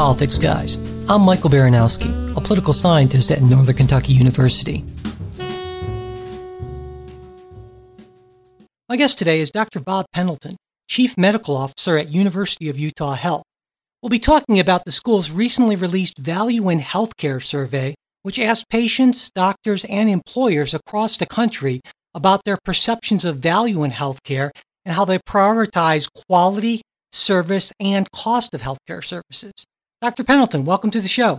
Politics Guys. I'm Michael Baranowski, a political scientist at Northern Kentucky University. My guest today is Dr. Bob Pendleton, Chief Medical Officer at University of Utah Health. We'll be talking about the school's recently released Value in Healthcare survey, which asked patients, doctors, and employers across the country about their perceptions of value in healthcare and how they prioritize quality, service, and cost of healthcare services. Dr. Pendleton, welcome to the show.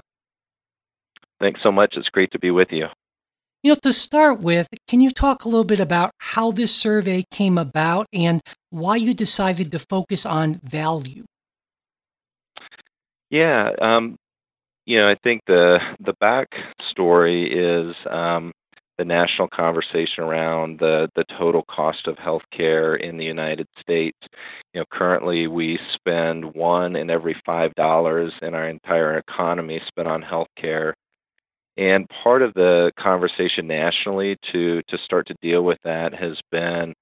Thanks so much. It's great to be with you. You know, to start with, can you talk a little bit about how this survey came about and why you decided to focus on value? Yeah, um, you know, I think the the back story is um, the national conversation around the, the total cost of healthcare in the United States. You know, currently we spend one in every five dollars in our entire economy spent on healthcare. And part of the conversation nationally to to start to deal with that has been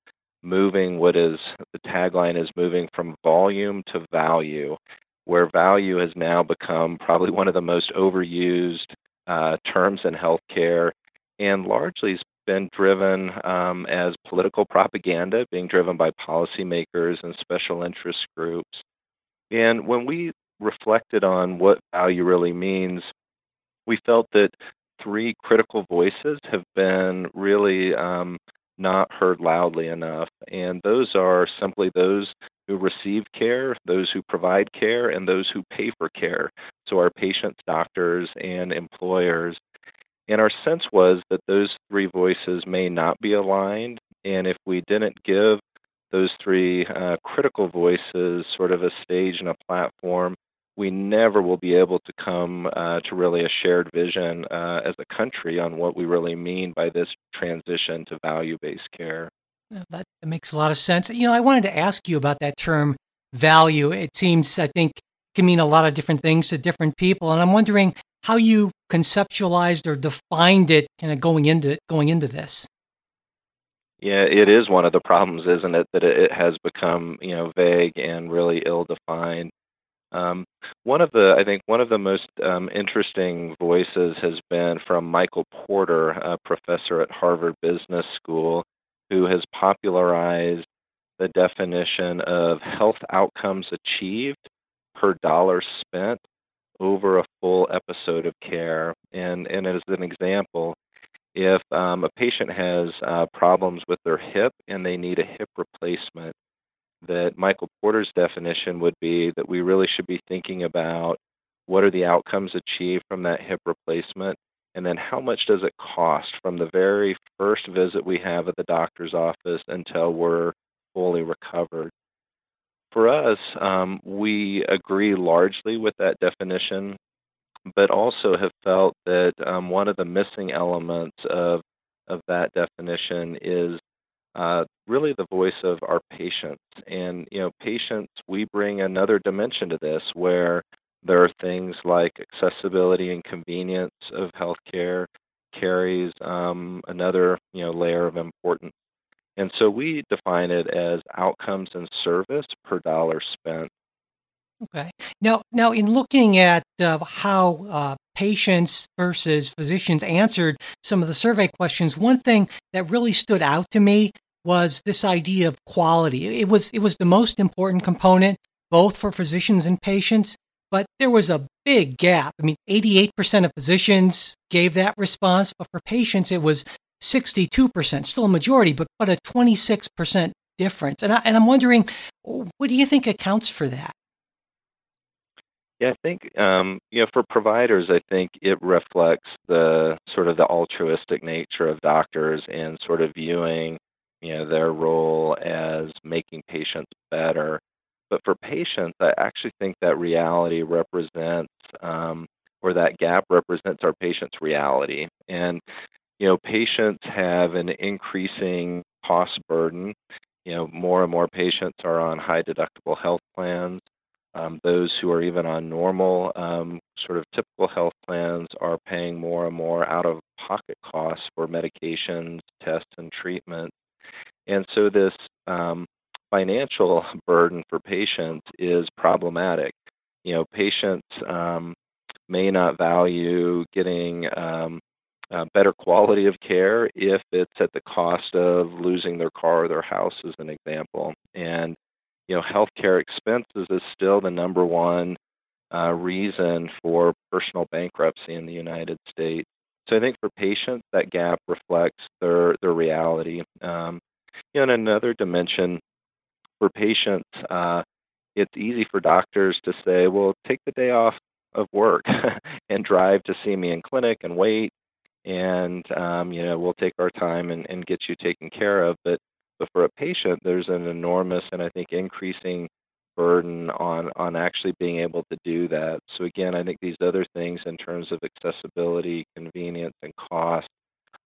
moving what is the tagline is moving from volume to value, where value has now become probably one of the most overused uh, terms in healthcare and largely has been driven um, as political propaganda, being driven by policymakers and special interest groups. And when we reflected on what value really means, we felt that three critical voices have been really um, not heard loudly enough. And those are simply those who receive care, those who provide care, and those who pay for care. So, our patients, doctors, and employers. And our sense was that those three voices may not be aligned. And if we didn't give those three uh, critical voices sort of a stage and a platform, we never will be able to come uh, to really a shared vision uh, as a country on what we really mean by this transition to value based care. That makes a lot of sense. You know, I wanted to ask you about that term value. It seems, I think, can mean a lot of different things to different people. And I'm wondering how you conceptualized or defined it kind of going into going into this. Yeah, it is one of the problems, isn't it, that it has become you know vague and really ill-defined. Um, one of the, I think, one of the most um, interesting voices has been from Michael Porter, a professor at Harvard Business School, who has popularized the definition of health outcomes achieved per dollar spent over a full episode of care. And, and as an example, if um, a patient has uh, problems with their hip and they need a hip replacement, that Michael Porter's definition would be that we really should be thinking about what are the outcomes achieved from that hip replacement, and then how much does it cost from the very first visit we have at the doctor's office until we're fully recovered. For us, um, we agree largely with that definition, but also have felt that um, one of the missing elements of of that definition is uh, really the voice of our patients. And you know, patients, we bring another dimension to this where there are things like accessibility and convenience of healthcare carries um, another you know layer of importance and so we define it as outcomes and service per dollar spent. Okay. Now, now in looking at uh, how uh, patients versus physicians answered some of the survey questions, one thing that really stood out to me was this idea of quality. It was it was the most important component both for physicians and patients, but there was a big gap. I mean, 88% of physicians gave that response, but for patients it was 62%, still a majority, but, but a 26% difference. And, I, and I'm wondering, what do you think accounts for that? Yeah, I think um, you know for providers, I think it reflects the sort of the altruistic nature of doctors and sort of viewing you know their role as making patients better. But for patients, I actually think that reality represents um, or that gap represents our patients' reality. And you know, patients have an increasing cost burden. You know, more and more patients are on high deductible health plans. Um, those who are even on normal, um, sort of typical health plans are paying more and more out of pocket costs for medications, tests, and treatment. And so this um, financial burden for patients is problematic. you know, patients um, may not value getting um, uh, better quality of care if it's at the cost of losing their car or their house, as an example. And you know, healthcare expenses is still the number one uh, reason for personal bankruptcy in the United States. So I think for patients, that gap reflects their their reality. Um, you know, in another dimension, for patients, uh, it's easy for doctors to say, "Well, take the day off of work and drive to see me in clinic and wait, and um, you know we'll take our time and, and get you taken care of." But but for a patient, there's an enormous and I think increasing burden on on actually being able to do that. So again, I think these other things in terms of accessibility, convenience, and cost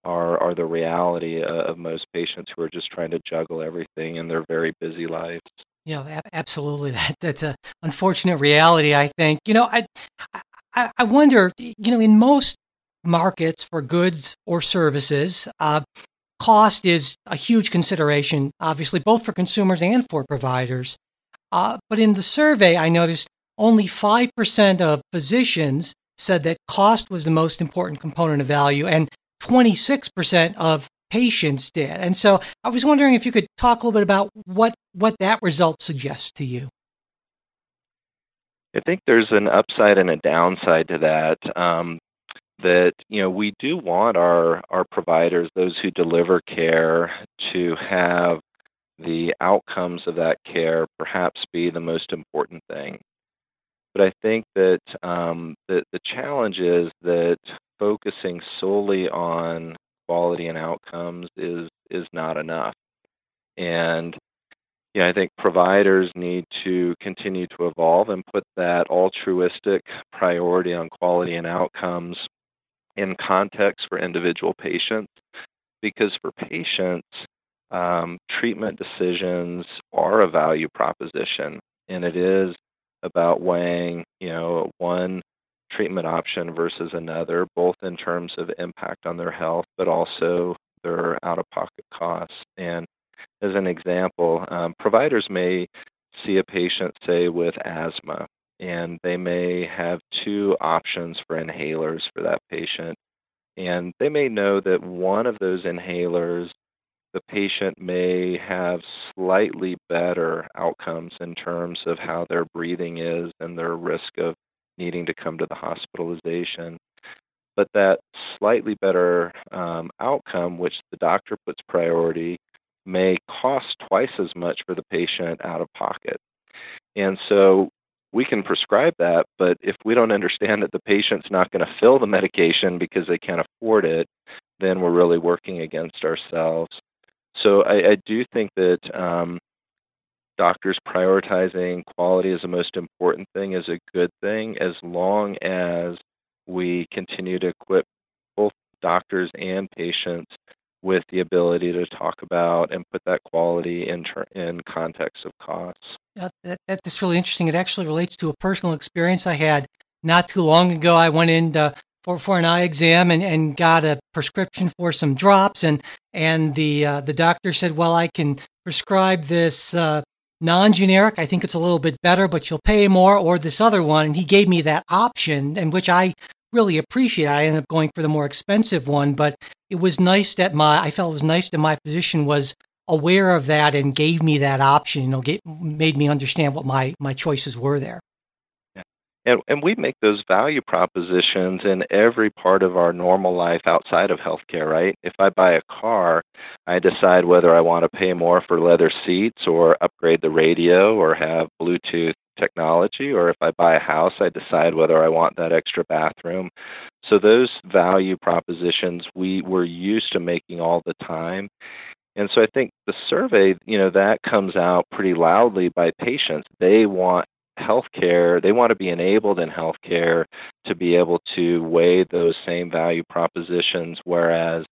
are are the reality of most patients who are just trying to juggle everything in their very busy lives. Yeah, absolutely. That that's a unfortunate reality. I think. You know, I I, I wonder. You know, in most markets for goods or services, uh, cost is a huge consideration. Obviously, both for consumers and for providers. Uh, but in the survey, I noticed only five percent of physicians said that cost was the most important component of value, and 26% of patients did. And so I was wondering if you could talk a little bit about what, what that result suggests to you. I think there's an upside and a downside to that. Um, that you know we do want our our providers, those who deliver care, to have the outcomes of that care perhaps be the most important thing. But I think that um, the the challenge is that focusing solely on quality and outcomes is is not enough. And yeah, I think providers need to continue to evolve and put that altruistic priority on quality and outcomes in context for individual patients. Because for patients, um, treatment decisions are a value proposition, and it is about weighing, you know, one treatment option versus another, both in terms of impact on their health, but also their out of pocket costs. And as an example, um, providers may see a patient, say, with asthma, and they may have two options for inhalers for that patient. And they may know that one of those inhalers, the patient may have slightly better outcomes in terms of how their breathing is and their risk of needing to come to the hospitalization. But that slightly better um, outcome, which the doctor puts priority, may cost twice as much for the patient out of pocket. And so we can prescribe that, but if we don't understand that the patient's not going to fill the medication because they can't afford it, then we're really working against ourselves. So I, I do think that um, doctors prioritizing quality as the most important thing is a good thing as long as we continue to equip both doctors and patients with the ability to talk about and put that quality in, ter- in context of costs. that, that's really interesting. It actually relates to a personal experience I had not too long ago. I went in to, for, for an eye exam and, and got a prescription for some drops and and the uh, the doctor said, "Well, I can prescribe this uh, non-generic i think it's a little bit better but you'll pay more or this other one and he gave me that option and which i really appreciate It. i ended up going for the more expensive one but it was nice that my i felt it was nice that my physician was aware of that and gave me that option you know get, made me understand what my my choices were there and, and we make those value propositions in every part of our normal life outside of healthcare, right? If I buy a car, I decide whether I want to pay more for leather seats or upgrade the radio or have Bluetooth technology, or if I buy a house, I decide whether I want that extra bathroom. So those value propositions we were used to making all the time. And so I think the survey, you know, that comes out pretty loudly by patients. They want healthcare, they want to be enabled in healthcare to be able to weigh those same value propositions, whereas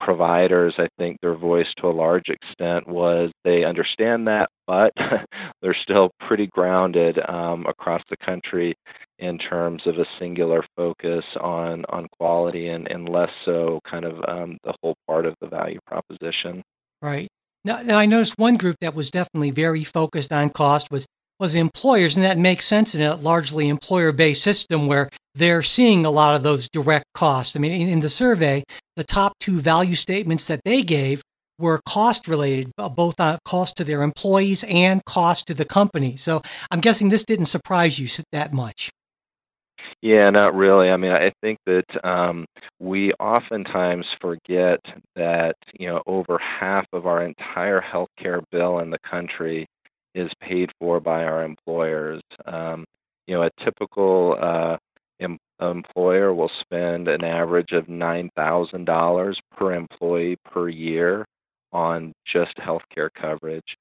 providers, I think their voice to a large extent was they understand that, but they're still pretty grounded um, across the country in terms of a singular focus on on quality and, and less so kind of um, the whole part of the value proposition. Right. Now, now, I noticed one group that was definitely very focused on cost was was employers, and that makes sense in a largely employer-based system where they're seeing a lot of those direct costs. I mean, in, in the survey, the top two value statements that they gave were cost related, both on cost to their employees and cost to the company. So I'm guessing this didn't surprise you that much. Yeah, not really. I mean, I think that um, we oftentimes forget that you know over half of our entire healthcare bill in the country is paid for by our employers. Um, you know, a typical uh, em- employer will spend an average of nine thousand dollars per employee per year on just healthcare coverage.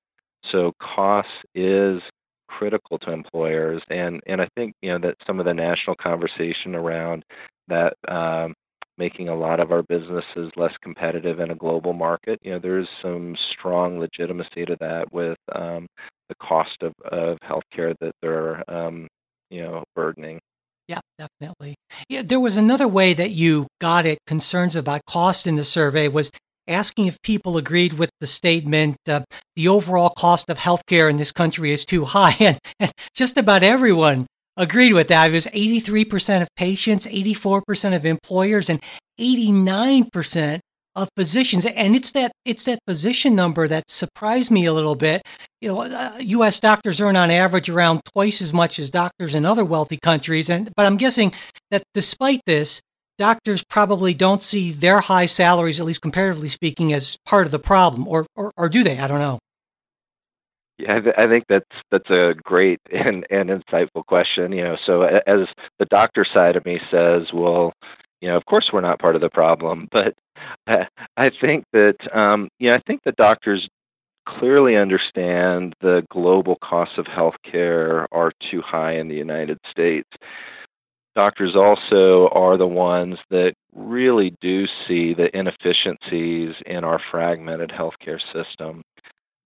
So cost is critical to employers, and and I think you know that some of the national conversation around that um, making a lot of our businesses less competitive in a global market. You know, there's some strong legitimacy to that with um, the cost of of healthcare that they're um, you know burdening. Yeah, definitely. Yeah, there was another way that you got at concerns about cost in the survey was asking if people agreed with the statement uh, the overall cost of healthcare in this country is too high. And, and just about everyone agreed with that. It was 83% of patients, 84% of employers, and 89% of physicians. And it's that it's that physician number that surprised me a little bit. You know, uh, U.S. doctors earn on average around twice as much as doctors in other wealthy countries. And but I'm guessing that despite this, doctors probably don't see their high salaries, at least comparatively speaking, as part of the problem, or or, or do they? I don't know. Yeah, I, th- I think that's that's a great and, and insightful question. You know, so as the doctor side of me says, well, you know, of course we're not part of the problem, but I, I think that um, you know, I think the doctors clearly understand the global costs of healthcare are too high in the United States doctors also are the ones that really do see the inefficiencies in our fragmented healthcare system.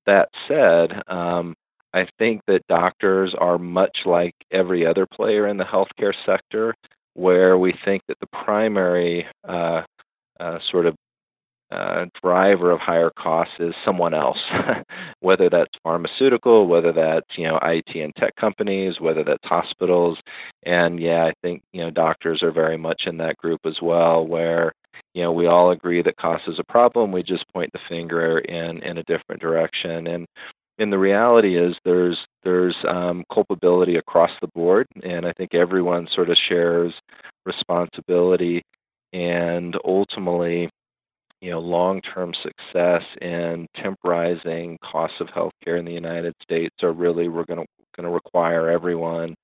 That said, um, I think that doctors are much like every other player in the healthcare sector, where we think that the primary uh, uh, sort of uh, driver of higher costs is someone else, whether that's pharmaceutical, whether that's you know IT and tech companies, whether that's hospitals, and yeah, I think you know doctors are very much in that group as well, where you know we all agree that cost is a problem. We just point the finger in in a different direction, and and the reality is there's there's um, culpability across the board, and I think everyone sort of shares responsibility, and ultimately you know long-term success in temporizing costs of healthcare in the United States are really we're going to going to require everyone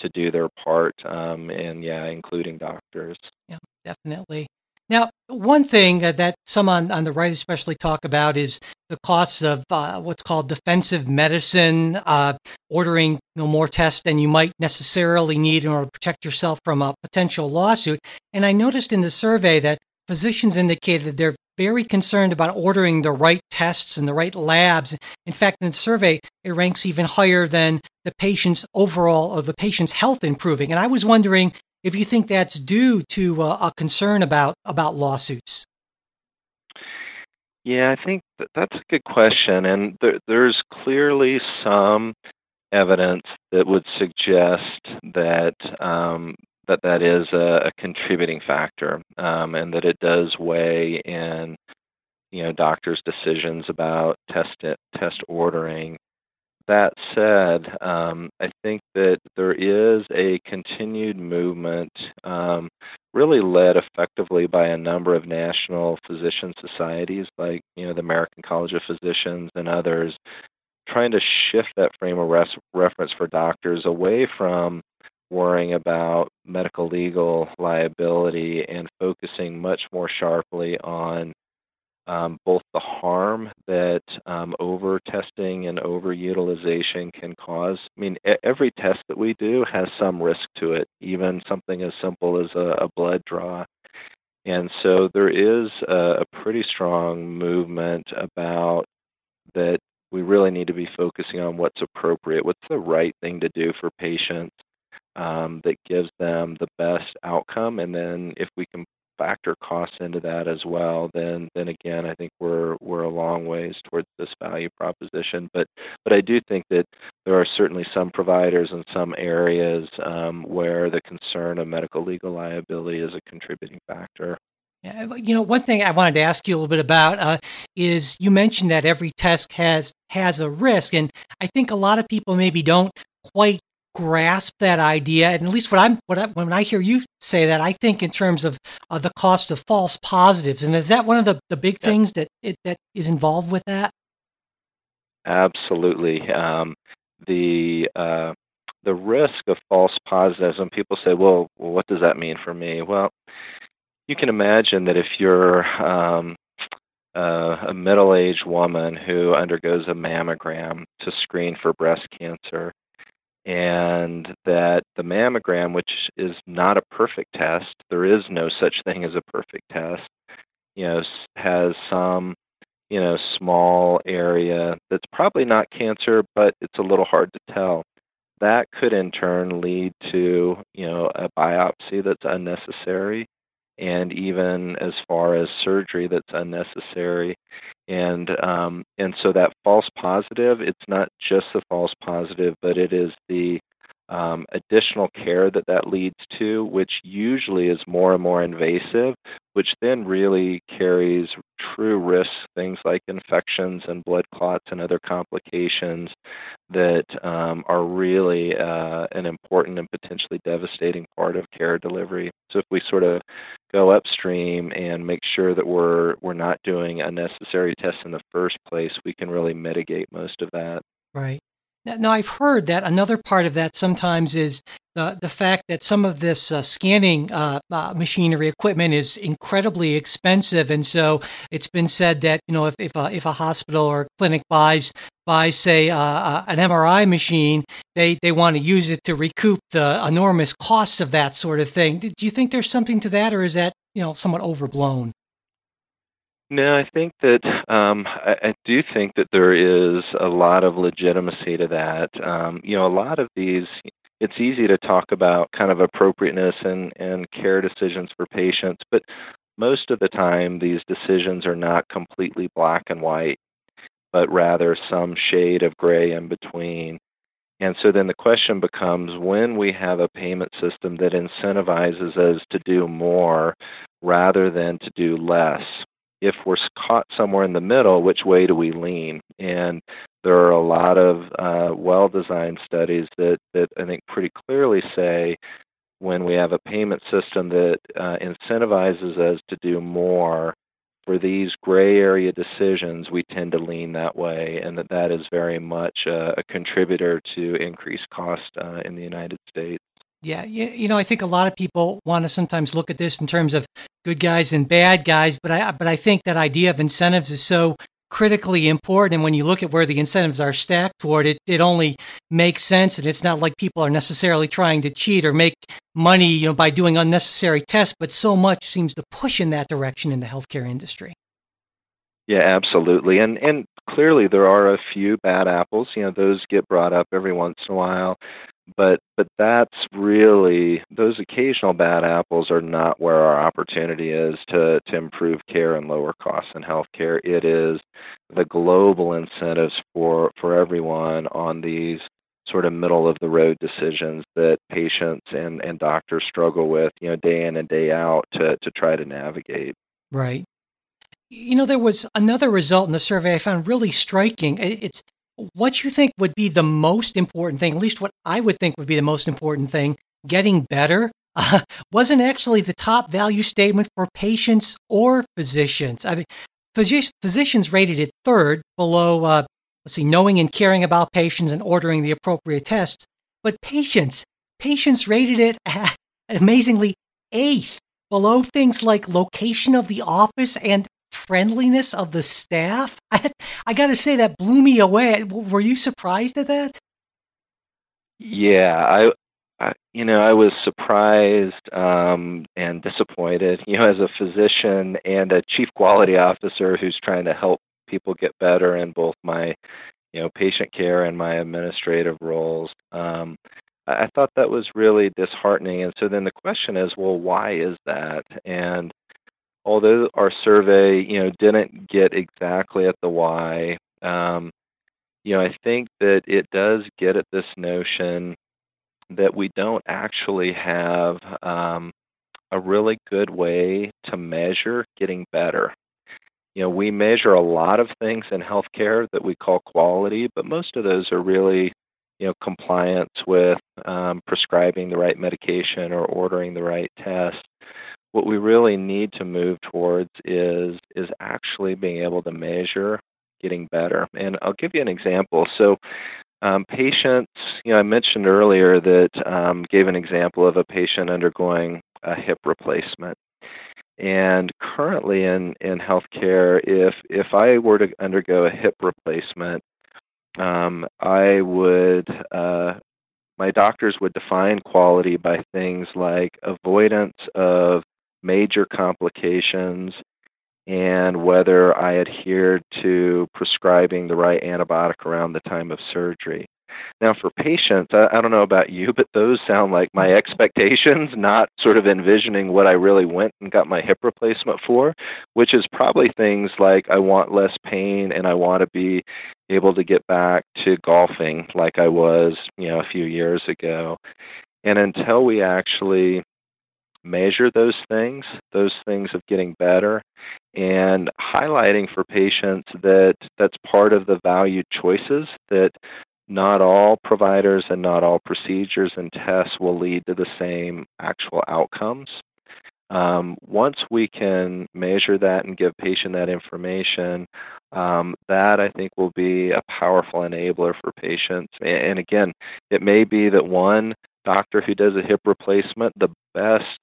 to do their part, um, and yeah, including doctors. Yeah, definitely. Now, one thing that, some on, on the right especially talk about is the costs of uh, what's called defensive medicine, uh, ordering you know, more tests than you might necessarily need in order to protect yourself from a potential lawsuit. And I noticed in the survey that physicians indicated they're very concerned about ordering the right tests and the right labs. In fact, in the survey, it ranks even higher than the patient's overall or the patient's health improving. And I was wondering if you think that's due to uh, a concern about about lawsuits. Yeah, I think that that's a good question, and there, there's clearly some evidence that would suggest that um, that that is a, a contributing factor, um, and that it does weigh in, you know, doctors' decisions about test it, test ordering. That said, um, I think that there is a continued movement, um, really led effectively by a number of national physician societies, like you know the American College of Physicians and others, trying to shift that frame of res- reference for doctors away from worrying about medical legal liability and focusing much more sharply on um, both the harm that um, over testing and over utilization can cause. I mean, every test that we do has some risk to it, even something as simple as a, a blood draw. And so there is a, a pretty strong movement about that we really need to be focusing on what's appropriate, what's the right thing to do for patients, um, that gives them the best outcome. And then if we can factor costs into that as well, then then again, I think we're we're a long ways towards this value proposition. But but I do think that there are certainly some providers in some areas um, where the concern of medical legal liability is a contributing factor. You know, one thing I wanted to ask you a little bit about uh, is you mentioned that every test has has a risk, and I think a lot of people maybe don't quite grasp that idea. And at least what I'm what I, when I hear you say that, I think in terms of uh, the cost of false positives. And is that one of the the big things that it, that is involved with that? Absolutely. Um, the uh, the risk of false positives, and people say, well, well, what does that mean for me? Well, you can imagine that if you're um, uh, a middle aged woman who undergoes a mammogram to screen for breast cancer, and that the mammogram, which is not a perfect test, there is no such thing as a perfect test, you know, has some, you know, small area that's probably not cancer, but it's a little hard to tell. That could in turn lead to, you know, a biopsy that's unnecessary and even as far as surgery that's unnecessary and um, and so that false positive it's not just the false positive but it is the um, additional care that that leads to, which usually is more and more invasive, which then really carries true risks, things like infections and blood clots and other complications that um, are really uh, an important and potentially devastating part of care delivery. So if we sort of go upstream and make sure that we're we're not doing unnecessary tests in the first place, we can really mitigate most of that. Right. Now, I've heard that another part of that sometimes is the the fact that some of this uh, scanning uh, uh, machinery equipment is incredibly expensive, and so it's been said that you know if if a, if a hospital or a clinic buys buys say uh, uh, an MRI machine, they they want to use it to recoup the enormous costs of that sort of thing. Do you think there's something to that, or is that you know somewhat overblown? No, I think that um, I, I do think that there is a lot of legitimacy to that. Um, you know, a lot of these, it's easy to talk about kind of appropriateness and, and care decisions for patients, but most of the time these decisions are not completely black and white, but rather some shade of gray in between. And so then the question becomes when we have a payment system that incentivizes us to do more rather than to do less, if we're caught somewhere in the middle, which way do we lean? And there are a lot of uh, well-designed studies that that I think pretty clearly say when we have a payment system that uh, incentivizes us to do more for these gray area decisions, we tend to lean that way, and that that is very much a, a contributor to increased cost uh, in the United States. Yeah, you, you know, I think a lot of people want to sometimes look at this in terms of good guys and bad guys, but I but I think that idea of incentives is so critically important. And when you look at where the incentives are stacked toward it, it only makes sense. And it's not like people are necessarily trying to cheat or make money, you know, by doing unnecessary tests, but so much seems to push in that direction in the healthcare industry. Yeah, absolutely. And and clearly there are a few bad apples. You know, those get brought up every once in a while but but that's really those occasional bad apples are not where our opportunity is to to improve care and lower costs in healthcare. It is the global incentives for for everyone on these sort of middle of the road decisions that patients and and doctors struggle with, you know, day in and day out to to try to navigate. Right. You know, there was another result in the survey I found really striking. It's what you think would be the most important thing, at least what I would think would be the most important thing, getting better, uh, wasn't actually the top value statement for patients or physicians. I mean, physi- physicians rated it third below, uh, let's see, knowing and caring about patients and ordering the appropriate tests. But patients, patients rated it amazingly eighth below things like location of the office and friendliness of the staff. I, I got to say that blew me away. Were you surprised at that? Yeah, I, I you know, I was surprised um, and disappointed. You know, as a physician and a chief quality officer who's trying to help people get better in both my, you know, patient care and my administrative roles. Um, I thought that was really disheartening. And so then the question is, well, why is that? And although our survey, you know, didn't get exactly at the why, um, you know, I think that it does get at this notion that we don't actually have um, a really good way to measure getting better. You know, we measure a lot of things in healthcare that we call quality, but most of those are really, you know, compliance with um, prescribing the right medication or ordering the right test. What we really need to move towards is is actually being able to measure getting better. And I'll give you an example. So, um, patients, you know, I mentioned earlier that um, gave an example of a patient undergoing a hip replacement. And currently in, in healthcare, if if I were to undergo a hip replacement, um, I would uh, my doctors would define quality by things like avoidance of major complications and whether I adhered to prescribing the right antibiotic around the time of surgery. Now, for patients, I, I, don't know about you, but those sound like my mm-hmm. expectations, not sort of envisioning what I really went and got my hip replacement for, which is probably things like I want less pain and I want to be able to get back to golfing like I was, you know, a few years ago. And until we actually measure those things, those things of getting better, and highlighting for patients that that's part of the value choices that not all providers and not all procedures and tests will lead to the same actual outcomes. Um, once we can measure that and give patient that information, um, that I think will be a powerful enabler for patients. And again, it may be that one doctor who does a hip replacement, the best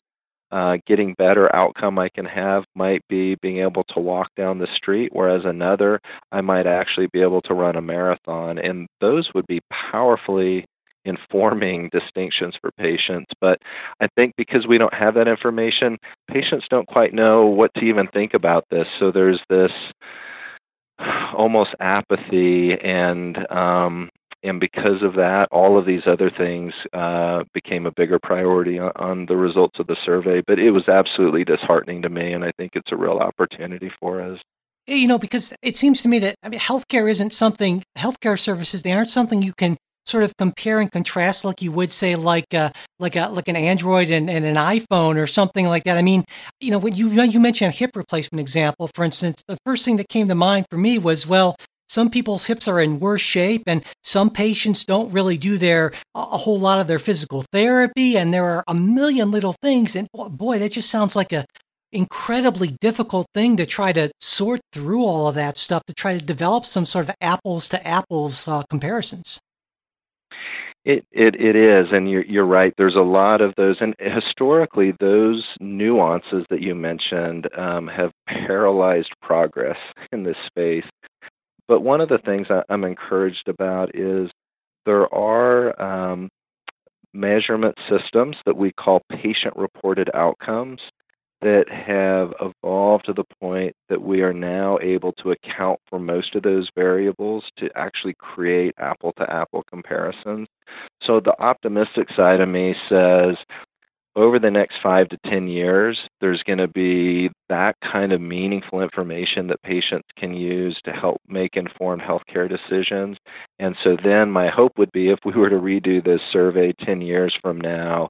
uh, getting better outcome I can have might be being able to walk down the street, whereas another, I might actually be able to run a marathon. And those would be powerfully informing distinctions for patients. But I think because we don't have that information, patients don't quite know what to even think about this. So there's this almost apathy and um, and because of that, all of these other things uh, became a bigger priority on, on, the results of the survey. But it was absolutely disheartening to me, and I think it's a real opportunity for us. You know, because it seems to me that I mean, healthcare isn't something. Healthcare services they aren't something you can sort of compare and contrast like you would say like uh, like a like an Android and, and, an iPhone or something like that. I mean, you know, when you you mentioned a hip replacement example, for instance, the first thing that came to mind for me was well, some people's hips are in worse shape, and some patients don't really do their a whole lot of their physical therapy, and there are a million little things. And boy, that just sounds like a incredibly difficult thing to try to sort through all of that stuff to try to develop some sort of apples to apples uh, comparisons. It, it it is, and you're you're right. There's a lot of those, and historically, those nuances that you mentioned um, have paralyzed progress in this space. But one of the things I'm encouraged about is there are um, measurement systems that we call patient reported outcomes that have evolved to the point that we are now able to account for most of those variables to actually create apple to apple comparisons. So the optimistic side of me says over the next five to 10 years, there's going to be that kind of meaningful information that patients can use to help make informed healthcare decisions. And so then my hope would be if we were to redo this survey 10 years from now,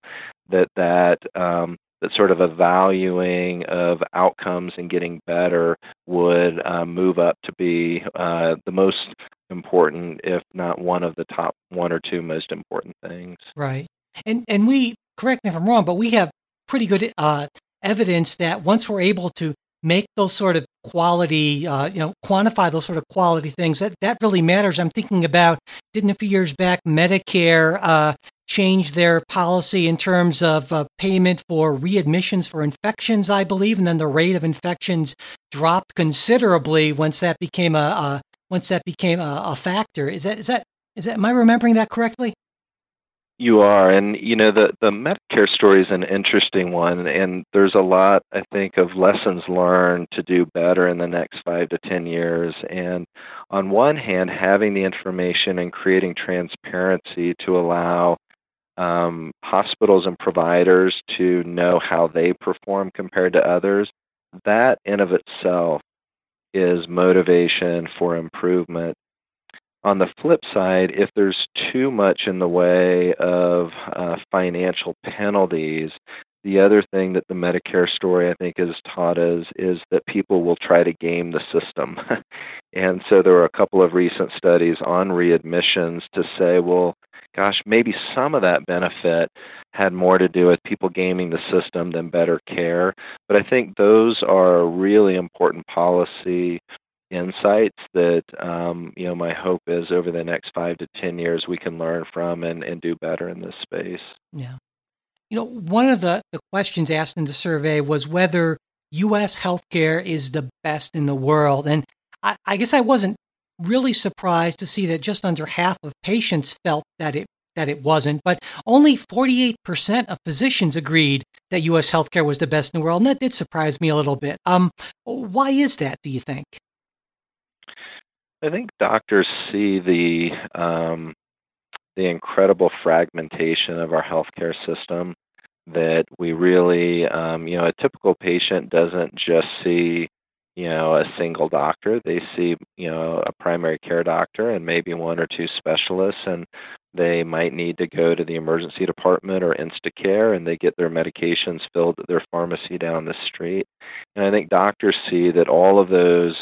that that um, that sort of a valuing of outcomes and getting better would uh, move up to be uh, the most important, if not one of the top one or two most important things. Right. And and we correct me if I'm wrong, but we have pretty good uh, evidence that once we're able to make those sort of quality, uh, you know, quantify those sort of quality things, that, that really matters. I'm thinking about, didn't a few years back, Medicare uh, change their policy in terms of uh, payment for readmissions for infections, I believe, and then the rate of infections dropped considerably once that became a, once that became a, a factor. Is that, is that, is that, am I remembering that correctly? You are, and you know the the Medicare story is an interesting one, and there's a lot I think of lessons learned to do better in the next five to ten years. And on one hand, having the information and creating transparency to allow um, hospitals and providers to know how they perform compared to others, that in of itself is motivation for improvement. On the flip side, if there's too much in the way of uh, financial penalties, the other thing that the Medicare story I think has taught us is that people will try to game the system. and so there were a couple of recent studies on readmissions to say, well, gosh, maybe some of that benefit had more to do with people gaming the system than better care. But I think those are really important policy insights that um, you know my hope is over the next five to ten years we can learn from and, and do better in this space. Yeah. You know, one of the, the questions asked in the survey was whether U.S. healthcare is the best in the world. And I, I guess I wasn't really surprised to see that just under half of patients felt that it that it wasn't, but only 48% of physicians agreed that U.S. healthcare was the best in the world, and that did surprise me a little bit. Um, why is that? Do you think? I think doctors see the um, the incredible fragmentation of our healthcare system. That we really, um, you know, a typical patient doesn't just see you know a single doctor they see you know a primary care doctor and maybe one or two specialists and they might need to go to the emergency department or instacare and they get their medications filled at their pharmacy down the street and i think doctors see that all of those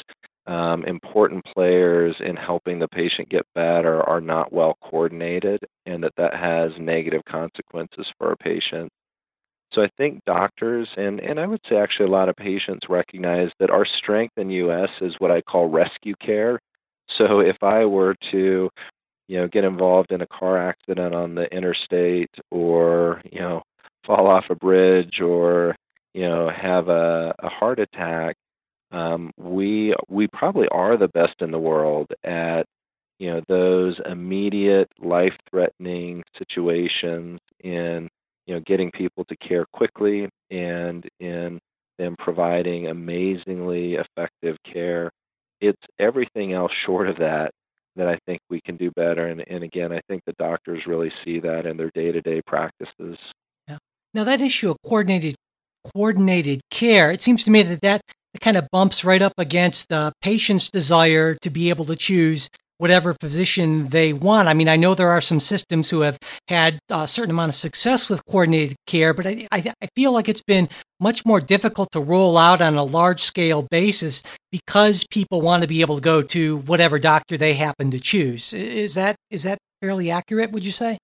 um, important players in helping the patient get better are not well coordinated and that that has negative consequences for our patients so I think doctors and, and I would say actually a lot of patients recognize that our strength in US is what I call rescue care. So if I were to, you know, get involved in a car accident on the interstate or, you know, fall off a bridge or, you know, have a, a heart attack, um, we we probably are the best in the world at you know those immediate life threatening situations in you know, getting people to care quickly and in them providing amazingly effective care. It's everything else short of that that I think we can do better. And, and again, I think the doctors really see that in their day to day practices. Yeah. Now that issue of coordinated coordinated care, it seems to me that that kind of bumps right up against the patient's desire to be able to choose whatever physician they want. I mean, I know there are some systems who have had a certain amount of success with coordinated care, but I, I, I, feel like it's been much more difficult to roll out on a large scale basis because people want to be able to go to whatever doctor they happen to choose. Is that is that fairly accurate? Would you say?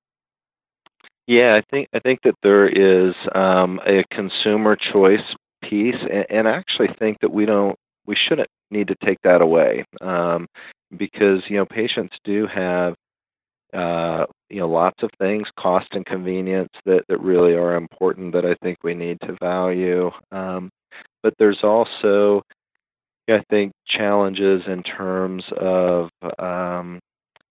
Yeah, I think I think that there is um, a consumer choice piece, and, and I actually think that we don't we shouldn't need to take that away. Um, because you know patients do have uh, you know lots of things, cost and convenience that that really are important that I think we need to value. Um, but there's also I think challenges in terms of um,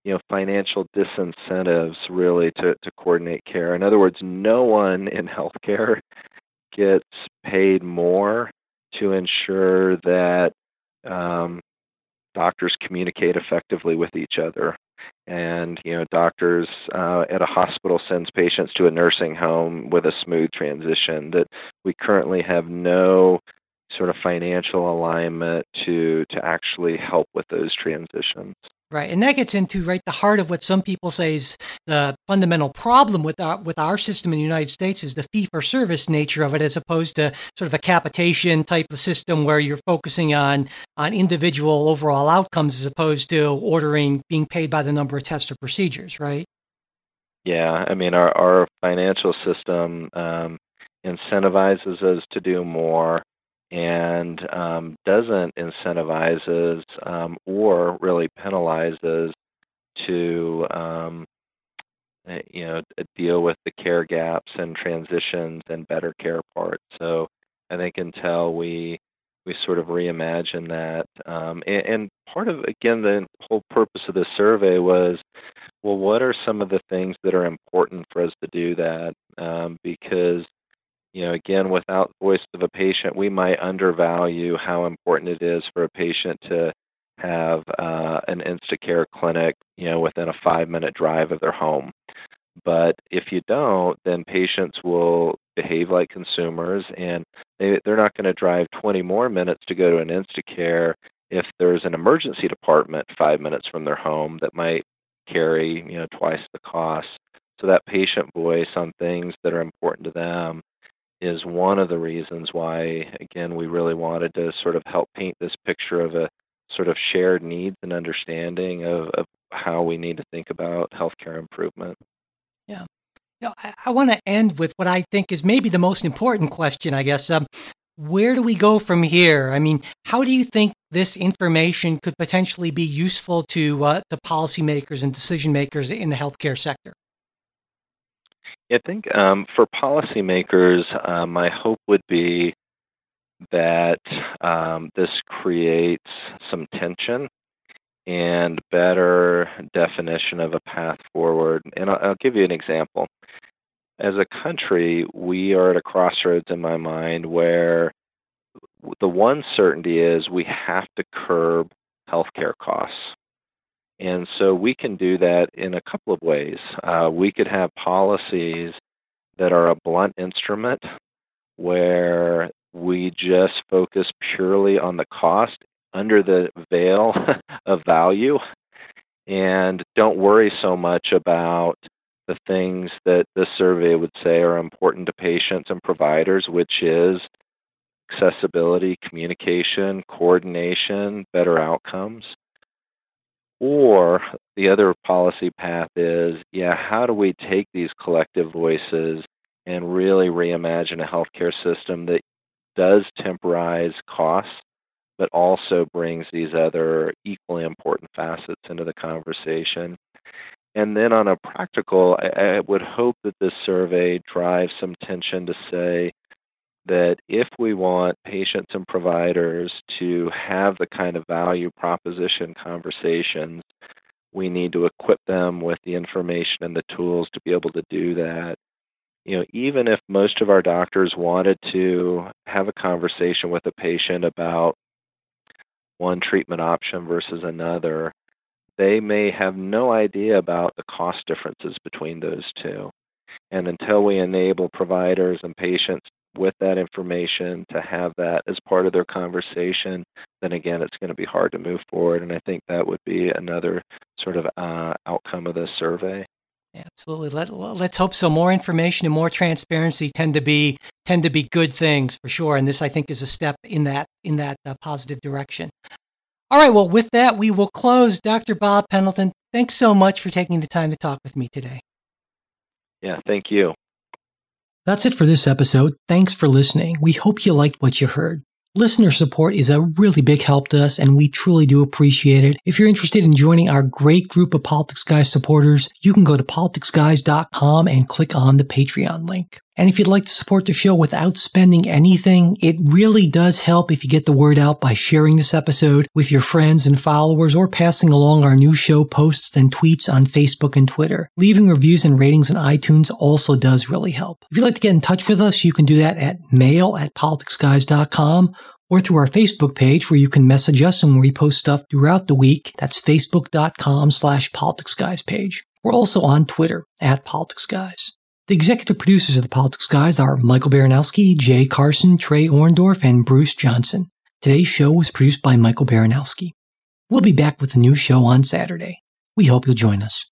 you know financial disincentives really to, to coordinate care. In other words, no one in healthcare gets paid more to ensure that um, doctors communicate effectively with each other. And you know doctors uh, at a hospital sends patients to a nursing home with a smooth transition that we currently have no sort of financial alignment to to actually help with those transitions Right, and that gets into right the heart of what some people say is the fundamental problem with our with our system in the United States is the fee for service nature of it, as opposed to sort of a capitation type of system where you're focusing on on individual overall outcomes as opposed to ordering being paid by the number of tests or procedures. Right. Yeah, I mean our our financial system um, incentivizes us to do more and um, doesn't incentivizes um, or really penalizes to um, eh, you know deal with the care gaps and transitions and better care parts. So I think until we we sort of reimagine that, um, and, and part of again the whole purpose of the survey was, well, what are some of the things that are important for us to do that? Um, because you know, again, without the voice of a patient, we might undervalue how important it is for a patient to have uh, an Instacare clinic, you know, within a five-minute drive of their home. But if you don't, then patients will behave like consumers and they, they're not going to drive 20 more minutes to go to an Instacare if there's an emergency department five minutes from their home that might carry you know twice the cost. So that patient voice on things that are important to them is one of the reasons why again we really wanted to sort of help paint this picture of a sort of shared needs and understanding of, of how we need to think about healthcare improvement. Yeah. You know, I, I want to end with what I think is maybe the most important question, I guess. Um, where do we go from here? I mean, how do you think this information could potentially be useful to uh, to policymakers and decision makers in the healthcare sector? I think um, for policymakers, uh, my hope would be that um, this creates some tension and better definition of a path forward. And I'll, I'll give you an example. As a country, we are at a crossroads in my mind where the one certainty is we have to curb healthcare costs. And so we can do that in a couple of ways. Uh, we could have policies that are a blunt instrument where we just focus purely on the cost under the veil of value and don't worry so much about the things that this survey would say are important to patients and providers, which is accessibility, communication, coordination, better outcomes. Or the other policy path is yeah, how do we take these collective voices and really reimagine a healthcare system that does temporize costs, but also brings these other equally important facets into the conversation. And then on a practical, I, I would hope that this survey drives some tension to say that if we want patients and providers to have the kind of value proposition conversations, we need to equip them with the information and the tools to be able to do that you know, even if most of our doctors wanted to have a conversation with a patient about one treatment option versus another, they may have no idea about the cost differences between those two. And until we enable providers and patients with that information to have that as part of their conversation, then again, it's going to be hard to move forward. And I think that would be another sort of uh, outcome of this survey. Absolutely. Let, let's hope so. More information and more transparency tend to be tend to be good things for sure. And this, I think, is a step in that in that uh, positive direction. All right. Well, with that, we will close. Dr. Bob Pendleton, thanks so much for taking the time to talk with me today. Yeah. Thank you. That's it for this episode. Thanks for listening. We hope you liked what you heard. Listener support is a really big help to us, and we truly do appreciate it. If you're interested in joining our great group of Politics Guys supporters, you can go to politicsguys.com and click on the Patreon link. And if you'd like to support the show without spending anything, it really does help if you get the word out by sharing this episode with your friends and followers or passing along our new show posts and tweets on Facebook and Twitter. Leaving reviews and ratings on iTunes also does really help. If you'd like to get in touch with us, you can do that at mail at politicsguys.com or through our Facebook page where you can message us and we post stuff throughout the week. That's facebook.com slash politicsguys page. We're also on Twitter at politicsguys. The executive producers of the Politics Guys are Michael Baranowski, Jay Carson, Trey Orndorff, and Bruce Johnson. Today's show was produced by Michael Baranowski. We'll be back with a new show on Saturday. We hope you'll join us.